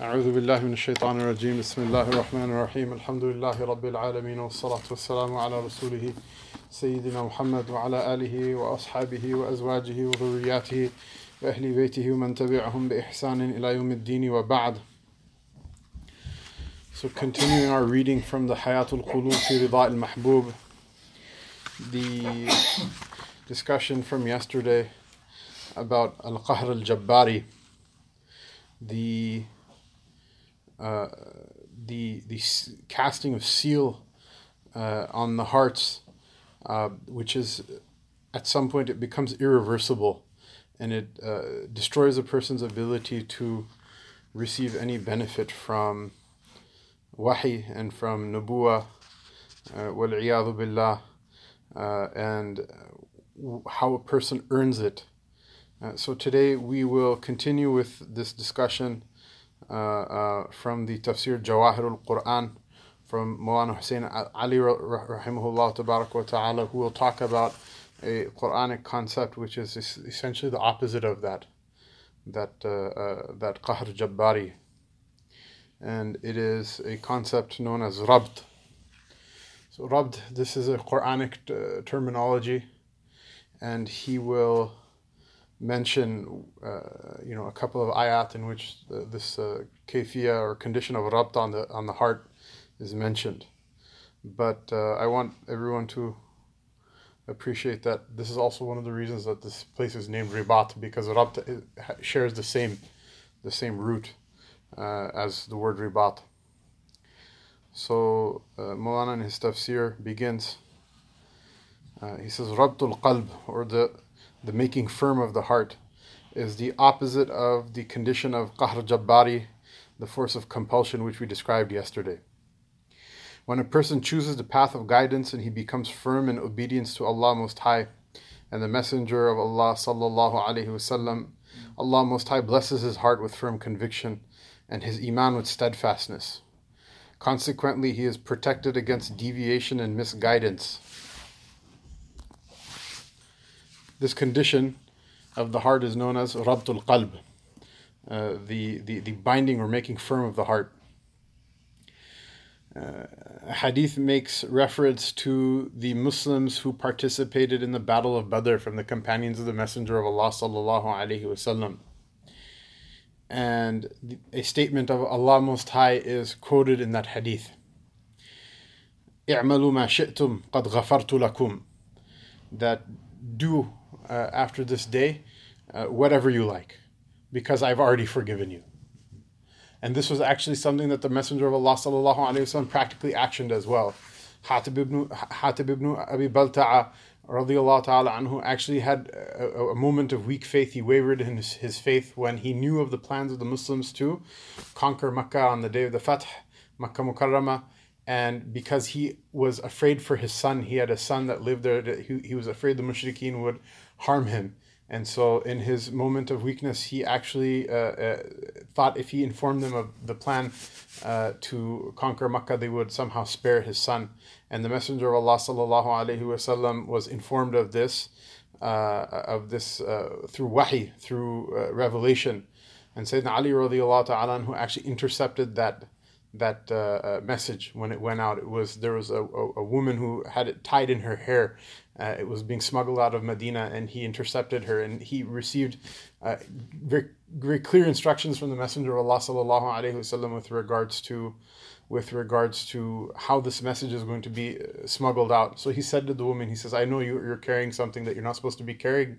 أعوذ بالله من الشيطان الرجيم. بسم الله الرحمن الرحيم. الحمد لله رب العالمين والصلاة والسلام على رسوله سيدنا محمد وعلى آله وأصحابه وأزواجه وذرياته وأهل بيته ومن تبعهم بإحسان إلى يوم الدين وبعد. So continuing our reading from the Hayatul Qulub fi Rida al-Mahbub the discussion from yesterday about Al-Qahr al-Jabbari the uh, the the casting of seal uh, on the hearts, uh, which is at some point it becomes irreversible, and it uh, destroys a person's ability to receive any benefit from wahi and from nubuwa, uh, wal billah, and how a person earns it. so today we will continue with this discussion from the Tafsir Jawahir al-Quran from Mawlana Hussein Ali rahimahullah wa ta'ala who will talk about a Quranic concept which is essentially the opposite of that that uh, uh, that qahr jabbari. And it is a concept known as rabt. So rabt this is a Quranic uh, terminology and he will mention, uh, you know, a couple of ayat in which the, this uh, kafiyah or condition of rabt on the on the heart is mentioned. But uh, I want everyone to appreciate that this is also one of the reasons that this place is named Ribat because rabt shares the same the same root uh, as the word Ribat. So uh, Mulana in his tafsir begins. Uh, he says Rabtul Qalb or the the making firm of the heart, is the opposite of the condition of qahr jabbari, the force of compulsion which we described yesterday. When a person chooses the path of guidance and he becomes firm in obedience to Allah Most High and the Messenger of Allah sallallahu alaihi wasallam, Allah Most High blesses his heart with firm conviction and his iman with steadfastness. Consequently, he is protected against deviation and misguidance this condition of the heart is known as rabtul qalb, uh, the, the, the binding or making firm of the heart. Uh, hadith makes reference to the Muslims who participated in the Battle of Badr from the companions of the Messenger of Allah sallallahu alaihi wasallam. And a statement of Allah Most High is quoted in that hadith. اعملوا ما شئتم قد غفرت لكم that do uh, after this day uh, whatever you like, because I've already forgiven you. And this was actually something that the Messenger of Allah sallallahu alaihi wasallam practically actioned as well. Hatib ibn, Hatib ibn Abi Balta'a radiallahu ta'ala anhu actually had a, a, moment of weak faith. He wavered in his, his, faith when he knew of the plans of the Muslims to conquer Makkah on the day of the Fath, Makkah Mukarramah. And because he was afraid for his son, he had a son that lived there, he, he was afraid the mushrikeen would harm him. And so, in his moment of weakness, he actually uh, uh, thought if he informed them of the plan uh, to conquer Makkah, they would somehow spare his son. And the Messenger of Allah wasallam was informed of this, uh, of this uh, through wahi, through uh, revelation. And Sayyidina Ali who actually intercepted that that message when it went out. It was there was a, a, a woman who had it tied in her hair uh, it was being smuggled out of Medina, and he intercepted her, and he received uh, very, very clear instructions from the Messenger of Allah sallallahu alaihi wasallam with regards to, with regards to how this message is going to be uh, smuggled out. So he said to the woman, he says, "I know you, are carrying something that you're not supposed to be carrying."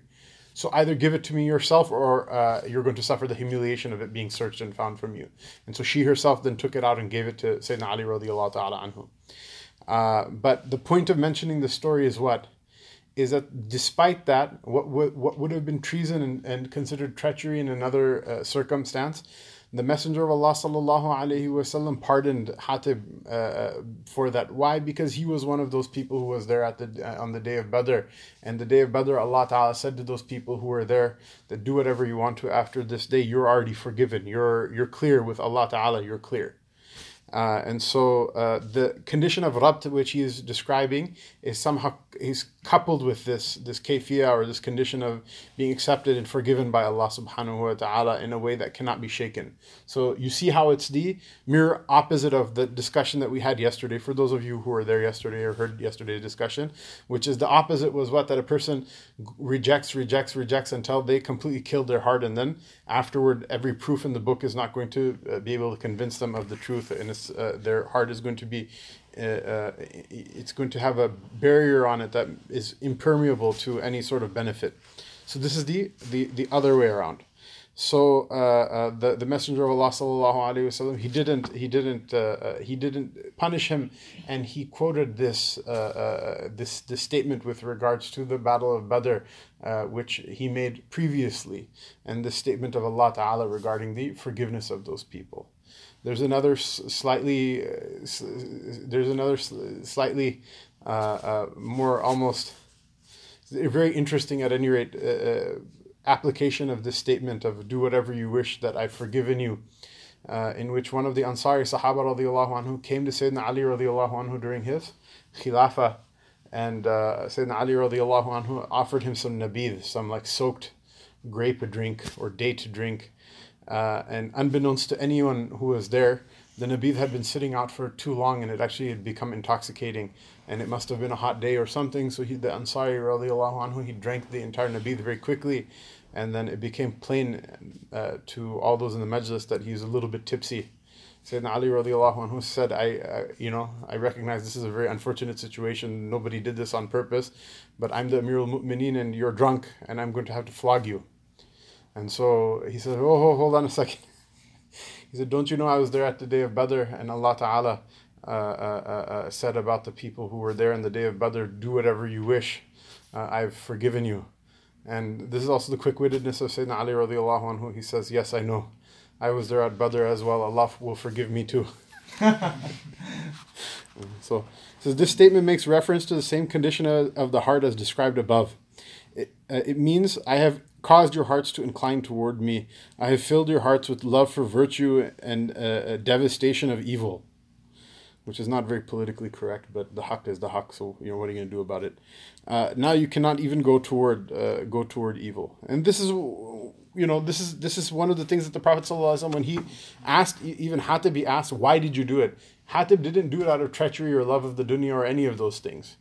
So either give it to me yourself, or uh, you're going to suffer the humiliation of it being searched and found from you. And so she herself then took it out and gave it to Sayyidina Ali radiallahu ta'ala anhu. Uh, but the point of mentioning the story is what? Is that despite that, what what, what would have been treason and, and considered treachery in another uh, circumstance, the Messenger of Allah sallallahu alaihi wasallam pardoned Hatib uh, uh, for that. Why? Because he was one of those people who was there at the uh, on the day of Badr, and the day of Badr, Allah Taala said to those people who were there that do whatever you want to after this day. You're already forgiven. You're you're clear with Allah Taala. You're clear. Uh, and so uh, the condition of rabt which he is describing is somehow he's coupled with this this kayfiyah or this condition of being accepted and forgiven by Allah subhanahu wa ta'ala in a way that cannot be shaken. So you see how it's the mirror opposite of the discussion that we had yesterday, for those of you who were there yesterday or heard yesterday's discussion, which is the opposite was what? That a person rejects, rejects, rejects until they completely killed their heart and then afterward every proof in the book is not going to uh, be able to convince them of the truth and uh, their heart is going to be uh, uh, it's going to have a barrier on it that is impermeable to any sort of benefit. So this is the the, the other way around. So uh, uh, the the Messenger of Allah sallallahu alaihi wasallam he didn't he didn't uh, uh he didn't punish him, and he quoted this this this statement with regards to the Battle of Badr, which he made previously, and the statement of Allah Taala regarding the forgiveness of those people. There's another slightly, uh, there's another slightly uh, uh, more almost very interesting at any rate application of this statement of do whatever you wish that I've forgiven you. Uh, in which one of the Ansari Sahaba radiallahu anhu came to Sayyidina Ali radiallahu anhu during his khilafah, and uh, Sayyidina Ali radiallahu anhu offered him some nabid, some like soaked grape drink or date drink, uh, and unbeknownst to anyone who was there, the nabid had been sitting out for too long and it actually had become intoxicating. And it must have been a hot day or something. So he, the Ansari, anhu, he drank the entire nabid very quickly. And then it became plain uh, to all those in the majlis that he was a little bit tipsy. Sayyidina Ali radiallahu anhu said, I, uh, you know, I recognize this is a very unfortunate situation. Nobody did this on purpose, but I'm the Amir al-Mu'mineen and you're drunk and I'm going to have to flog you. And so he said, oh, hold on a second. he said, don't you know I was there at the day of Badr and Allah Ta'ala uh, uh, uh, uh, said about the people who were there in the day of Badr, do whatever you wish. Uh, I've forgiven you. And this is also the quick-wittedness of Sayyidina Ali radiallahu anhu. He says, yes, I know. I was there at Badr as well. Allah will forgive me too. so, so this statement makes reference to the same condition of, of the heart as described above. It, uh, it means I have caused your hearts to incline toward me. I have filled your hearts with love for virtue and uh, devastation of evil. Which is not very politically correct, but the haq is the haq. So you know what are you going to do about it? Uh, now you cannot even go toward uh, go toward evil, and this is you know this is this is one of the things that the Prophet ﷺ, when he asked even Hatib, he asked, "Why did you do it?" Hatib didn't do it out of treachery or love of the dunya or any of those things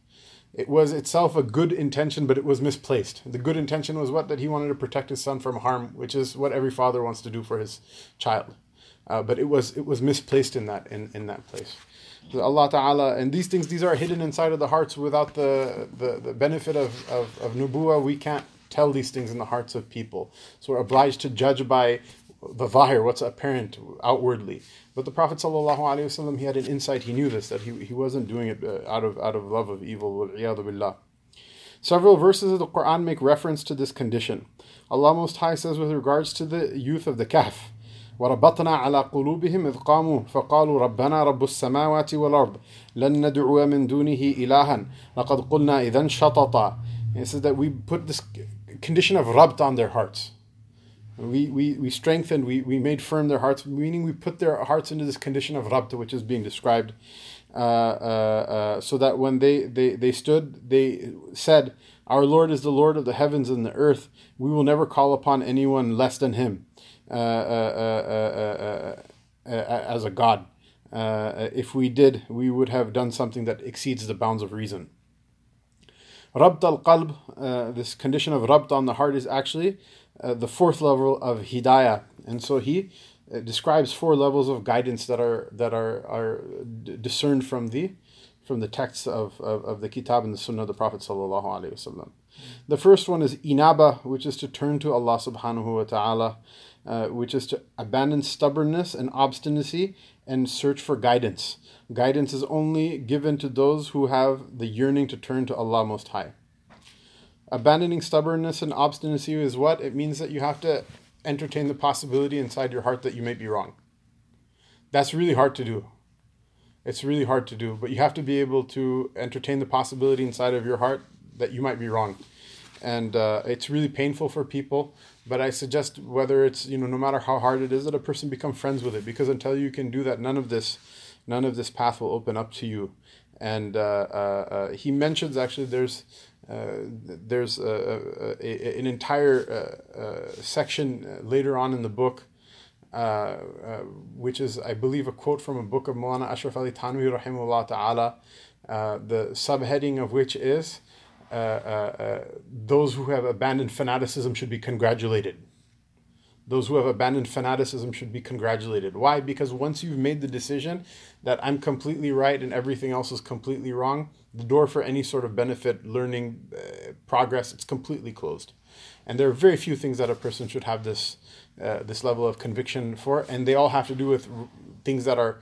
it was itself a good intention, but it was misplaced. The good intention was what? That he wanted to protect his son from harm, which is what every father wants to do for his child. Uh, but it was it was misplaced in that in, in that place. So Allah Ta'ala and these things these are hidden inside of the hearts without the, the, the benefit of, of, of nubuwa, we can't tell these things in the hearts of people. So we're obliged to judge by the zahir, what's apparent outwardly. But the Prophet ﷺ, he had an insight, he knew this, that he, he wasn't doing it uh, out of, out of love of evil. Billah. Several verses of the Quran make reference to this condition. Allah Most High says with regards to the youth of the Kahf, وربطنا على قلوبهم إذ قاموا فقالوا ربنا رب السماوات والأرض لن ندعو من دونه إلها لقد قلنا إذا شططا. It says that we put this condition of rabt on their hearts. We, we, we strengthened, we, we made firm their hearts, meaning we put their hearts into this condition of rabta, which is being described, uh, uh, uh, so that when they, they, they stood, they said, Our Lord is the Lord of the heavens and the earth. We will never call upon anyone less than Him uh, uh, uh, as a God. if we did, we would have done something that exceeds the bounds of reason. Rabt al qalb, this condition of rabt on the heart, is actually uh, the fourth level of hidayah, and so he uh, describes four levels of guidance that are that are are discerned from the from the texts of, of, of the kitab and the sunnah of the Prophet sallallahu alaihi wasallam. The first one is inaba, which is to turn to Allah subhanahu wa taala, uh, which is to abandon stubbornness and obstinacy and search for guidance. Guidance is only given to those who have the yearning to turn to Allah Most High. Abandoning stubbornness and obstinacy is what? It means that you have to entertain the possibility inside your heart that you may be wrong. That's really hard to do. It's really hard to do, but you have to be able to entertain the possibility inside of your heart that you might be wrong. And uh, it's really painful for people, but I suggest whether it's, you know, no matter how hard it is, that a person become friends with it because until you can do that, none of this, none of this path will open up to you and uh, uh, uh, he mentions actually there's uh, there's a, a, an entire uh, uh, section later on in the book, which is, I believe, a quote from a book of Mulana Ashraf Ali Thanwi, rahimahullah ta'ala, the subheading of which is, those who have abandoned fanaticism should be congratulated. Those who have abandoned fanaticism should be congratulated. Why? Because once you've made the decision that I'm completely right and everything else is completely wrong, the door for any sort of benefit, learning, uh, progress, it's completely closed. And there are very few things that a person should have this uh, this level of conviction for, and they all have to do with things that are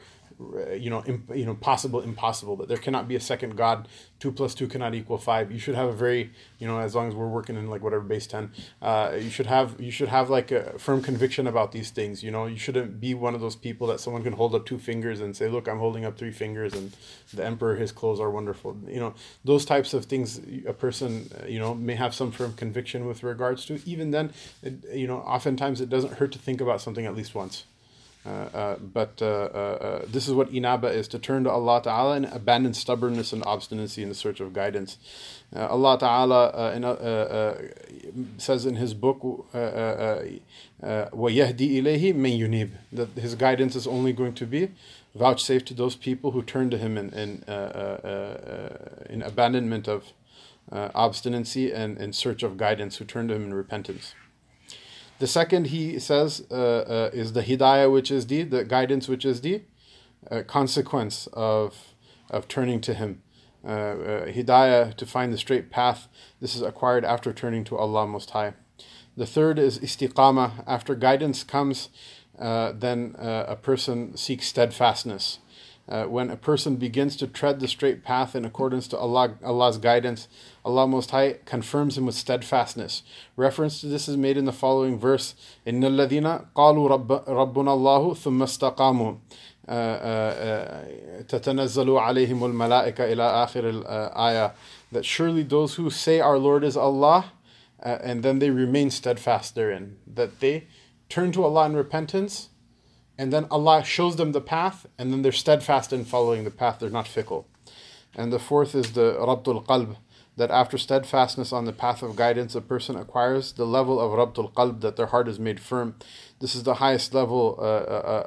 you know, imp, you know, possible, impossible. That there cannot be a second God. Two plus two cannot equal five. You should have a very, you know, as long as we're working in like whatever base ten, uh, you should have you should have like a firm conviction about these things. You know, you shouldn't be one of those people that someone can hold up two fingers and say, "Look, I'm holding up three fingers," and the emperor, his clothes are wonderful. You know, those types of things. A person, uh, you know, may have some firm conviction with regards to. Even then, it, you know, oftentimes it doesn't hurt to think about something at least once. Uh, uh, but uh, this is what inaba is to turn to Allah Ta'ala and abandon stubbornness and obstinacy in the search of guidance. Allah Ta'ala in, says in His book, وَيَهْدِي إِلَيْهِ مَن يُنِيبُ That His guidance is only going to be vouchsafed to those people who turn to Him in, in, in abandonment of obstinacy and in search of guidance, who turn to Him in repentance. The second he says uh, uh, is the hidayah, which is the the guidance, which is the uh, consequence of of turning to Him. Uh, uh, hidayah to find the straight path. This is acquired after turning to Allah Most High. The third is istiqamah. After guidance comes, uh, then a person seeks steadfastness. Uh, when a person begins to tread the straight path in accordance to Allah, Allah's guidance, Allah Most High confirms him with steadfastness. Reference to this is made in the following verse: "إن الذين قالوا ربنا الله ثم استقاموا تتنزل عليهم الملائكة إلى آخر الآية." That surely those who say our Lord is Allah, uh, and then they remain steadfast therein, that they turn to Allah in repentance and then Allah shows them the path, and then they're steadfast in following the path, they're not fickle. And the fourth is the Rabtul Qalb, that after steadfastness on the path of guidance, a person acquires the level of Rabtul Qalb, that their heart is made firm. This is the highest level uh, uh,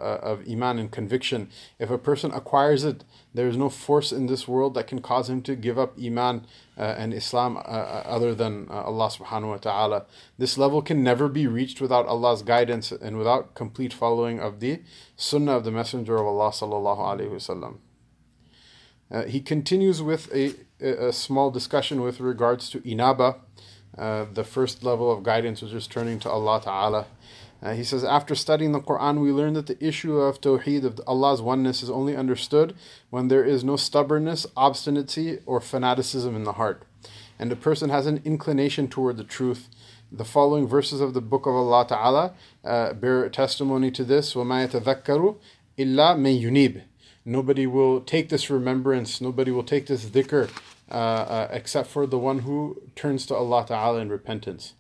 uh, of Iman and conviction. If a person acquires it, there is no force in this world that can cause him to give up Iman uh, and Islam uh, uh, other than Allah subhanahu wa ta'ala. This level can never be reached without Allah's guidance and without complete following of the Sunnah of the Messenger of Allah sallallahu he continues with a, a small discussion with regards to inaba, uh, the first level of guidance, which is turning to Allah Ta'ala. Uh, he says, after studying the Quran, we learn that the issue of Tawheed, of Allah's oneness, is only understood when there is no stubbornness, obstinacy, or fanaticism in the heart, and a person has an inclination toward the truth. The following verses of the Book of Allah Ta'ala uh, bear testimony to this. وَمَا يَتَذَكَّرُ إِلَّا مَن يُنِيبُ Nobody will take this remembrance, nobody will take this dhikr uh, uh, except for the one who turns to Allah Ta'ala in repentance.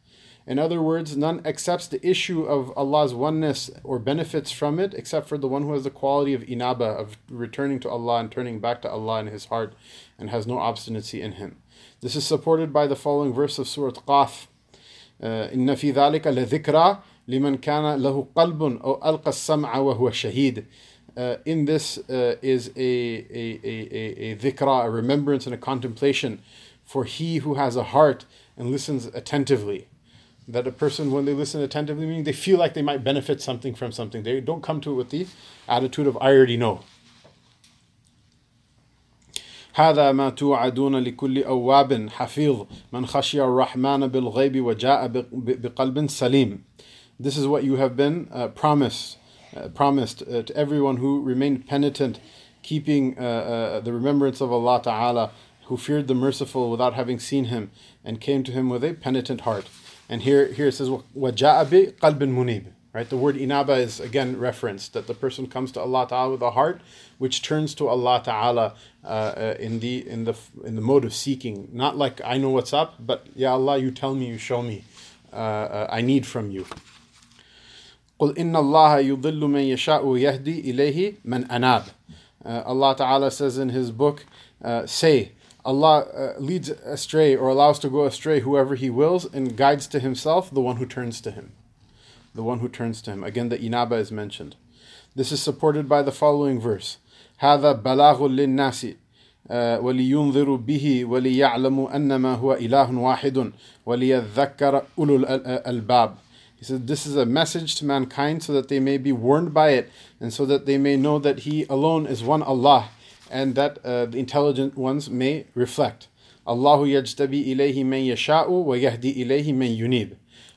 In other words, none accepts the issue of Allah's oneness or benefits from it except for the one who has the quality of inaba, of returning to Allah and turning back to Allah in his heart and has no obstinacy in him. This is supported by the following verse of Surah Qaf. إن في ذلك لذكرى لمن كان له قلب أو ألقى السمع وهو شهيد uh, in this uh, is a, a, a, a, dhikra, a remembrance and a contemplation for he who has a heart and listens attentively. That a person, when they listen attentively, meaning they feel like they might benefit something from something. They don't come to it with the attitude of, I already know. هذا ما توعدون لكل أواب حفيظ من خشي الرحمن بالغيب وجاء بقلب سليم. This is what you have been uh, promised uh, promised uh, to everyone who remained penitent, keeping uh, uh, the remembrance of Allah Ta'ala, who feared the merciful without having seen him, and came to him with a penitent heart. And here, here it says, وَجَاءَ بِقَلْبٍ munib. Right, the word inaba is again referenced that the person comes to Allah Taala with a heart which turns to Allah Taala uh, uh, in the in the in the mode of seeking, not like I know what's up, but Ya Allah, you tell me, you show me, uh, I need from you. قل إن الله يضل من يشاء ويهدي إليه من أناب Uh, Allah Ta'ala says in His book, uh, Say, Allah uh, leads astray or allows to go astray whoever He wills and guides to Himself the one who turns to Him. The one who turns to Him. Again, the inaba is mentioned. This is supported by the following verse. هذا بلاغ للناس ولينذروا به وليعلموا أنما هو إله واحد وليذكر أولو الألباب he said, This is a message to mankind so that they may be warned by it and so that they may know that He alone is one Allah and that uh, the intelligent ones may reflect. Allahu yajtabi ilayhi man yasha'u wa yahdi ilayhi man yunib.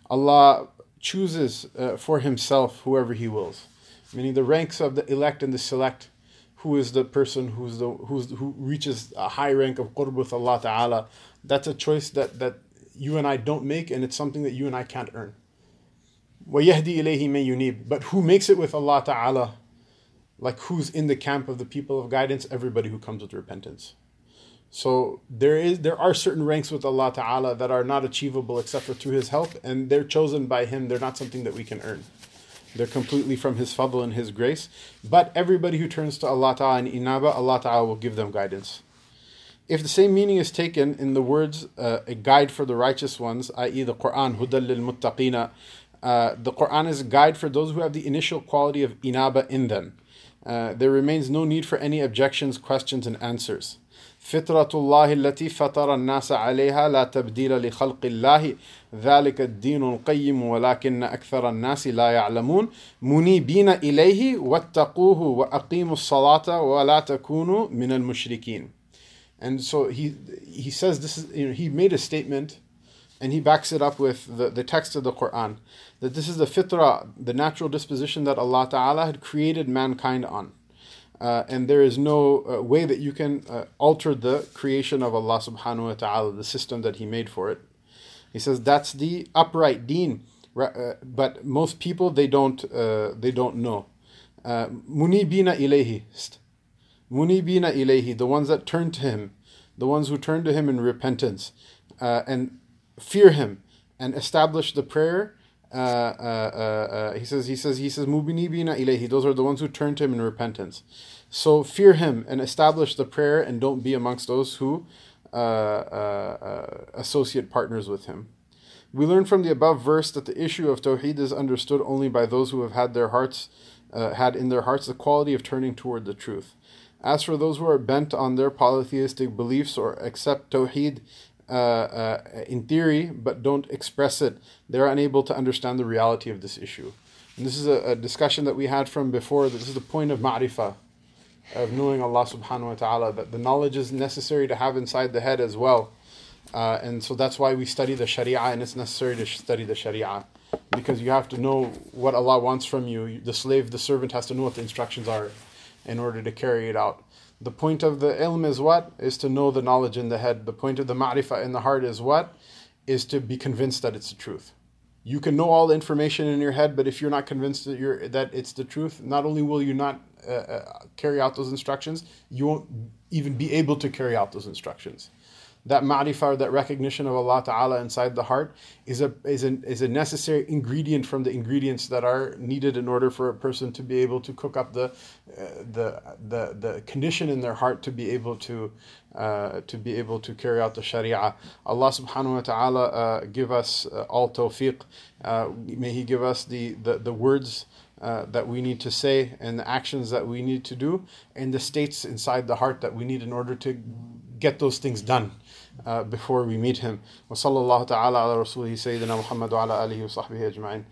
Allah chooses uh, for Himself whoever He wills. Meaning the ranks of the elect and the select who is the person who's the who's who reaches a high rank of qurb with Allah Ta'ala. That's a choice that, that you and I don't make and it's something that you and I can't earn. وَيَهْدِي إِلَيْهِ مَن يُنِيبُ But who makes it with Allah Ta'ala? Like who's in the camp of the people of guidance? Everybody who comes with repentance. So there is there are certain ranks with Allah Ta'ala that are not achievable except for through His help, and they're chosen by Him. They're not something that we can earn. They're completely from His fadl and His grace. But everybody who turns to Allah Ta'ala in inaba, Allah Ta'ala will give them guidance. If the same meaning is taken in the words uh, a guide for the righteous ones, i.e., the Quran, Hudal lil Muttaqina, uh, the Quran is a guide for those who have the initial quality of inaba in them. Uh, there remains no need for any objections, questions, and answers. فطرة الله التي فطر الناس عليها لا تبديل لخلق الله ذلك الدين القيم ولكن أكثر الناس لا يعلمون منيبين إليه واتقوه وأقيموا الصلاة ولا تكونوا من المشركين. And so he he says this is you know he made a statement and he backs it up with the, the text of the Quran that this is the fitrah, the natural disposition that Allah Ta'ala had created mankind on. Uh, and there is no uh, way that you can uh, alter the creation of Allah subhanahu wa ta'ala, the system that He made for it. He says that's the upright deen, uh, but most people they don't uh, they don't know. Uh, munibina ilayhi, munibina ilayhi, the ones that turn to Him, the ones who turn to Him in repentance, and fear him and establish the prayer. Uh, uh, uh, uh he says, he says, he says, Mubinibina ilayhi. Those are the ones who turn to him in repentance. So fear him and establish the prayer, and don't be amongst those who uh, uh, associate partners with him. We learn from the above verse that the issue of tawheed is understood only by those who have had their hearts, had in their hearts the quality of turning toward the truth. As for those who are bent on their polytheistic beliefs or accept tawheed uh, uh, in theory but don't express it, they're unable to understand the reality of this issue. And this is a, a discussion that we had from before. This is the point of ma'rifah, of knowing Allah subhanahu wa ta'ala, that the knowledge is necessary to have inside the head as well. Uh, and so that's why we study the Sharia, and it's necessary to study the Sharia. Because you have to know what Allah wants from you. The slave, the servant has to know what the instructions are in order to carry it out. The point of the ilm is what? Is to know the knowledge in the head. The point of the ma'rifah in the heart is what? Is to be convinced that it's the truth. You can know all the information in your head, but if you're not convinced that you're that it's the truth, not only will you not uh, uh, carry out those instructions, you won't even be able to carry out those instructions that ma'rifah, that recognition of Allah Ta'ala inside the heart is a, is, a, is a necessary ingredient from the ingredients that are needed in order for a person to be able to cook up the, uh, the, the, the condition in their heart to be able to, uh, to be able to carry out the sharia. Allah Subhanahu wa Ta'ala uh, give us uh, all tawfiq. Uh, may He give us the, the, the words uh, that we need to say and the actions that we need to do and the states inside the heart that we need in order to get those things done uh, before we meet him. وصلى الله تعالى على رسوله سيدنا محمد وعلى آله وصحبه أجمعين